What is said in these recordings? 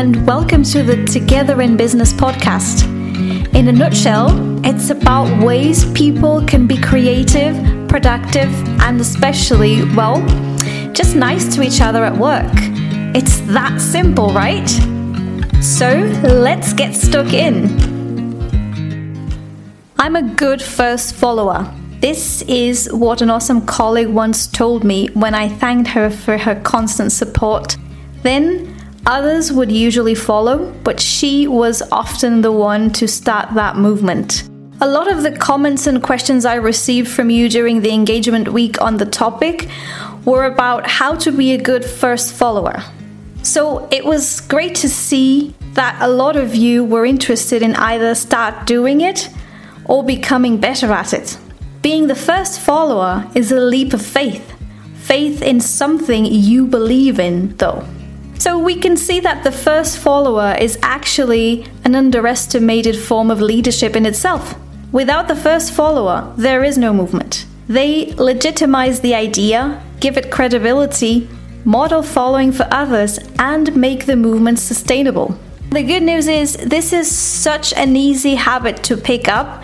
and welcome to the Together in Business podcast. In a nutshell, it's about ways people can be creative, productive, and especially, well, just nice to each other at work. It's that simple, right? So let's get stuck in. I'm a good first follower. This is what an awesome colleague once told me when I thanked her for her constant support. Then others would usually follow, but she was often the one to start that movement. A lot of the comments and questions I received from you during the engagement week on the topic were about how to be a good first follower. So it was great to see that a lot of you were interested in either start doing it or becoming better at it. Being the first follower is a leap of faith. Faith in something you believe in, though. So we can see that the first follower is actually an underestimated form of leadership in itself. Without the first follower, there is no movement. They legitimize the idea, give it credibility, model following for others, and make the movement sustainable. The good news is, this is such an easy habit to pick up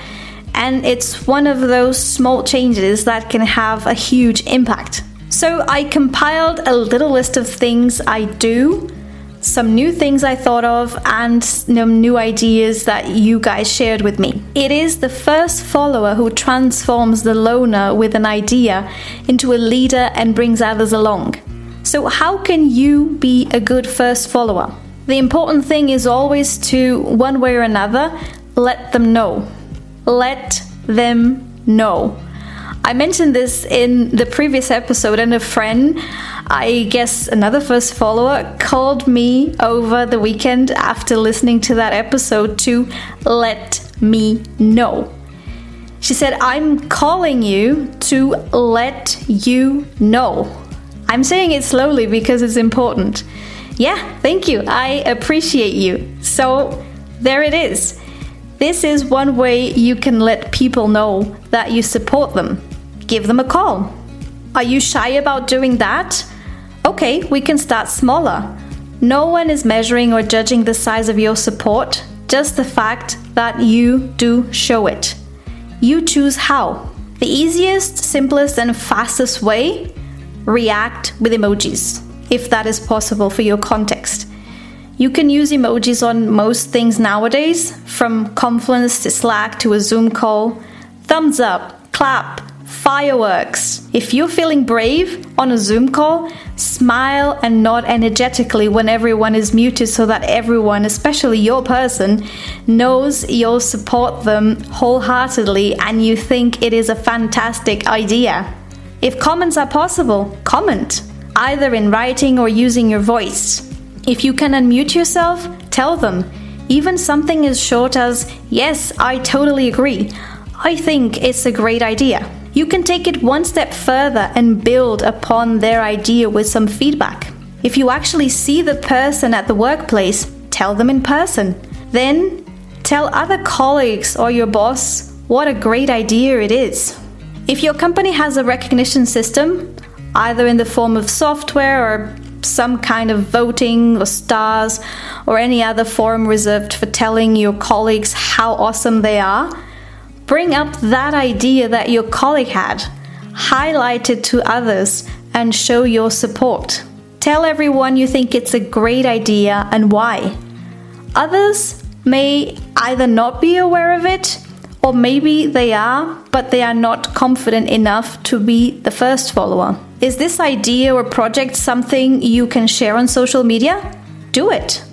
and it's one of those small changes that can have a huge impact. So I compiled a little list of things I do, some new things I thought of, and some new ideas that you guys shared with me. It is the first follower who transforms the loner with an idea into a leader and brings others along. So, how can you be a good first follower? The important thing is always to, one way or another, let them know let them know. I mentioned this in the previous episode, and a friend, I guess another first follower, called me over the weekend after listening to that episode to let me know. She said, I'm calling you to let you know. I'm saying it slowly because it's important. Yeah, thank you. I appreciate you. So there it is. This is one way you can let people know that you support them. Give them a call. Are you shy about doing that? Okay, we can start smaller. No one is measuring or judging the size of your support, just the fact that you do show it. You choose how. The easiest, simplest, and fastest way react with emojis, if that is possible for your context. You can use emojis on most things nowadays, from Confluence to Slack to a Zoom call. Thumbs up, clap, fireworks. If you're feeling brave on a Zoom call, smile and nod energetically when everyone is muted so that everyone, especially your person, knows you'll support them wholeheartedly and you think it is a fantastic idea. If comments are possible, comment, either in writing or using your voice. If you can unmute yourself, tell them. Even something as short as, Yes, I totally agree. I think it's a great idea. You can take it one step further and build upon their idea with some feedback. If you actually see the person at the workplace, tell them in person. Then tell other colleagues or your boss what a great idea it is. If your company has a recognition system, either in the form of software or some kind of voting or stars or any other forum reserved for telling your colleagues how awesome they are, bring up that idea that your colleague had, highlight it to others, and show your support. Tell everyone you think it's a great idea and why. Others may either not be aware of it or maybe they are, but they are not confident enough to be the first follower. Is this idea or project something you can share on social media? Do it.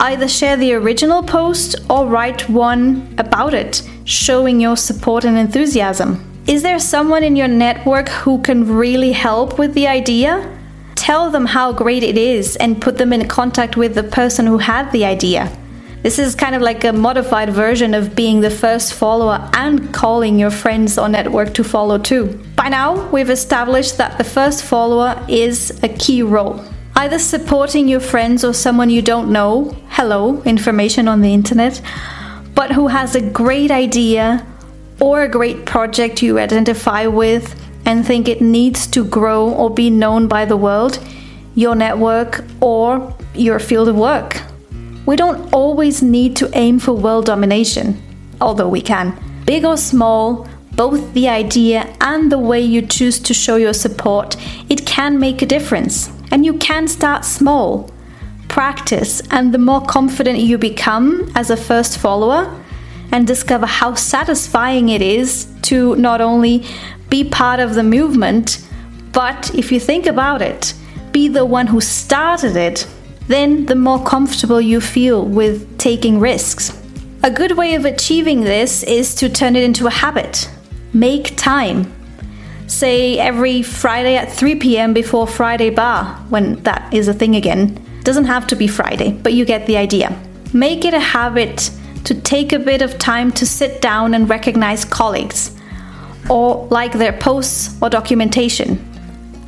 Either share the original post or write one about it, showing your support and enthusiasm. Is there someone in your network who can really help with the idea? Tell them how great it is and put them in contact with the person who had the idea. This is kind of like a modified version of being the first follower and calling your friends or network to follow too. By now, we've established that the first follower is a key role. Either supporting your friends or someone you don't know, hello, information on the internet, but who has a great idea or a great project you identify with and think it needs to grow or be known by the world, your network, or your field of work. We don't always need to aim for world domination, although we can. Big or small, both the idea and the way you choose to show your support, it can make a difference. And you can start small. Practice, and the more confident you become as a first follower, and discover how satisfying it is to not only be part of the movement, but if you think about it, be the one who started it, then the more comfortable you feel with taking risks. A good way of achieving this is to turn it into a habit. Make time. Say every Friday at 3 pm before Friday bar, when that is a thing again. Doesn't have to be Friday, but you get the idea. Make it a habit to take a bit of time to sit down and recognize colleagues, or like their posts or documentation.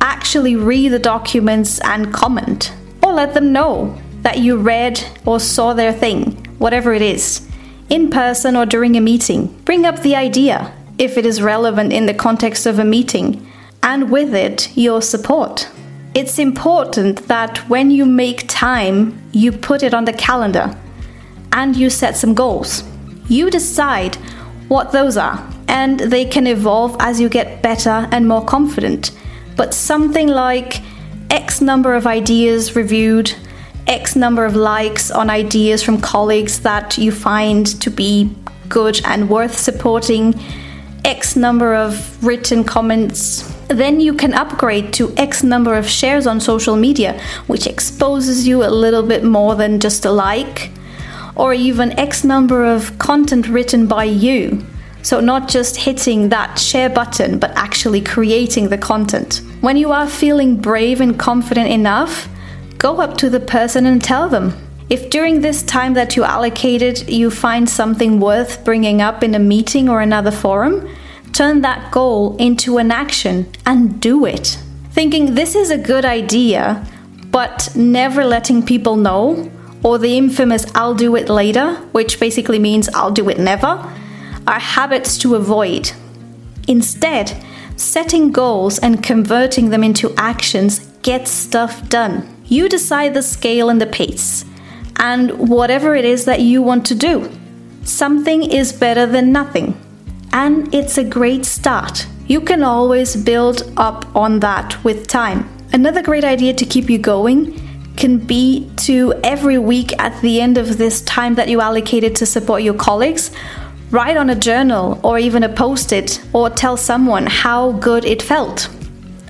Actually read the documents and comment, or let them know that you read or saw their thing, whatever it is, in person or during a meeting. Bring up the idea if it is relevant in the context of a meeting, and with it, your support. It's important that when you make time, you put it on the calendar and you set some goals. You decide what those are, and they can evolve as you get better and more confident. But something like X number of ideas reviewed, X number of likes on ideas from colleagues that you find to be good and worth supporting, X number of written comments. Then you can upgrade to X number of shares on social media, which exposes you a little bit more than just a like or even X number of content written by you. So, not just hitting that share button, but actually creating the content. When you are feeling brave and confident enough, go up to the person and tell them. If during this time that you allocated you find something worth bringing up in a meeting or another forum, turn that goal into an action and do it. Thinking this is a good idea, but never letting people know or the infamous I'll do it later, which basically means I'll do it never, are habits to avoid. Instead, setting goals and converting them into actions gets stuff done. You decide the scale and the pace, and whatever it is that you want to do. Something is better than nothing, and it's a great start. You can always build up on that with time. Another great idea to keep you going can be to every week at the end of this time that you allocated to support your colleagues, write on a journal or even a post it or tell someone how good it felt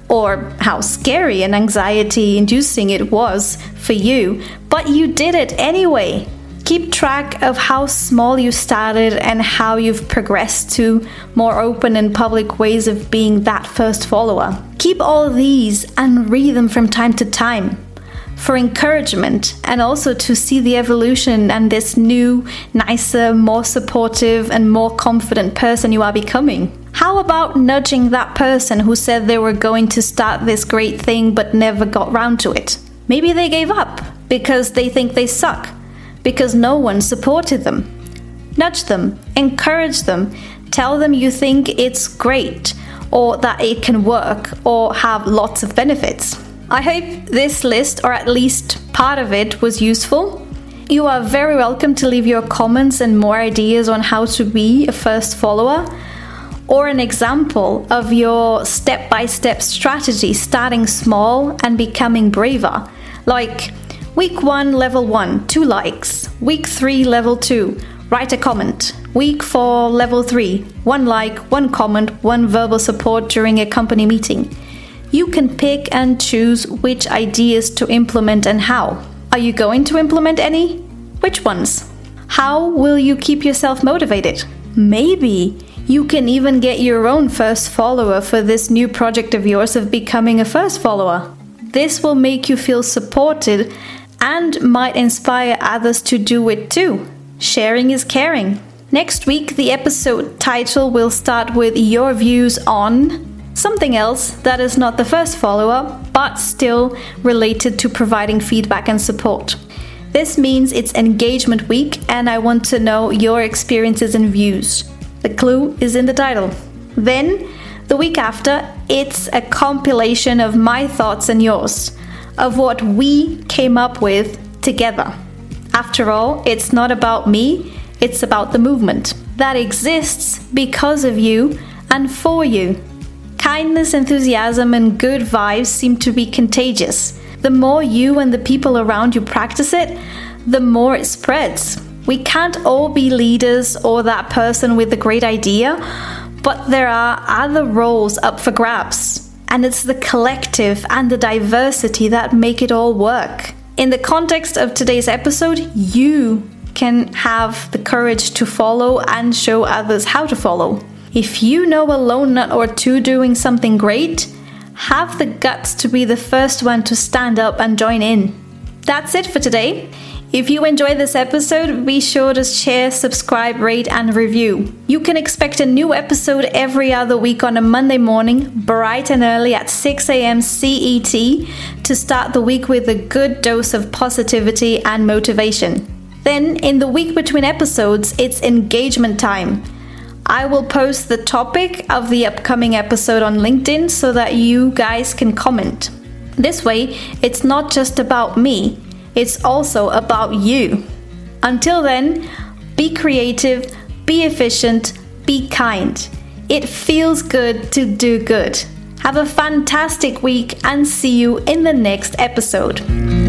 or how scary and anxiety inducing it was for you, but you did it anyway. Keep track of how small you started and how you've progressed to more open and public ways of being that first follower. Keep all these and read them from time to time for encouragement and also to see the evolution and this new, nicer, more supportive, and more confident person you are becoming. How about nudging that person who said they were going to start this great thing but never got round to it? Maybe they gave up because they think they suck, because no one supported them. Nudge them, encourage them, tell them you think it's great or that it can work or have lots of benefits. I hope this list, or at least part of it, was useful. You are very welcome to leave your comments and more ideas on how to be a first follower or an example of your step by step strategy starting small and becoming braver. Like week one, level one, two likes. Week three, level two, write a comment. Week four, level three, one like, one comment, one verbal support during a company meeting. You can pick and choose which ideas to implement and how. Are you going to implement any? Which ones? How will you keep yourself motivated? Maybe you can even get your own first follower for this new project of yours of becoming a first follower. This will make you feel supported and might inspire others to do it too. Sharing is caring. Next week, the episode title will start with your views on something else that is not the first follower, but still related to providing feedback and support. This means it's engagement week, and I want to know your experiences and views. The clue is in the title. Then, the week after, it's a compilation of my thoughts and yours, of what we came up with together. After all, it's not about me, it's about the movement that exists because of you and for you. Kindness, enthusiasm, and good vibes seem to be contagious. The more you and the people around you practice it, the more it spreads. We can't all be leaders or that person with a great idea, but there are other roles up for grabs. And it's the collective and the diversity that make it all work. In the context of today's episode, you can have the courage to follow and show others how to follow. If you know a lone nut or two doing something great, have the guts to be the first one to stand up and join in. That's it for today. If you enjoyed this episode, be sure to share, subscribe, rate, and review. You can expect a new episode every other week on a Monday morning, bright and early at 6 a.m. CET, to start the week with a good dose of positivity and motivation. Then, in the week between episodes, it's engagement time. I will post the topic of the upcoming episode on LinkedIn so that you guys can comment. This way, it's not just about me, it's also about you. Until then, be creative, be efficient, be kind. It feels good to do good. Have a fantastic week and see you in the next episode.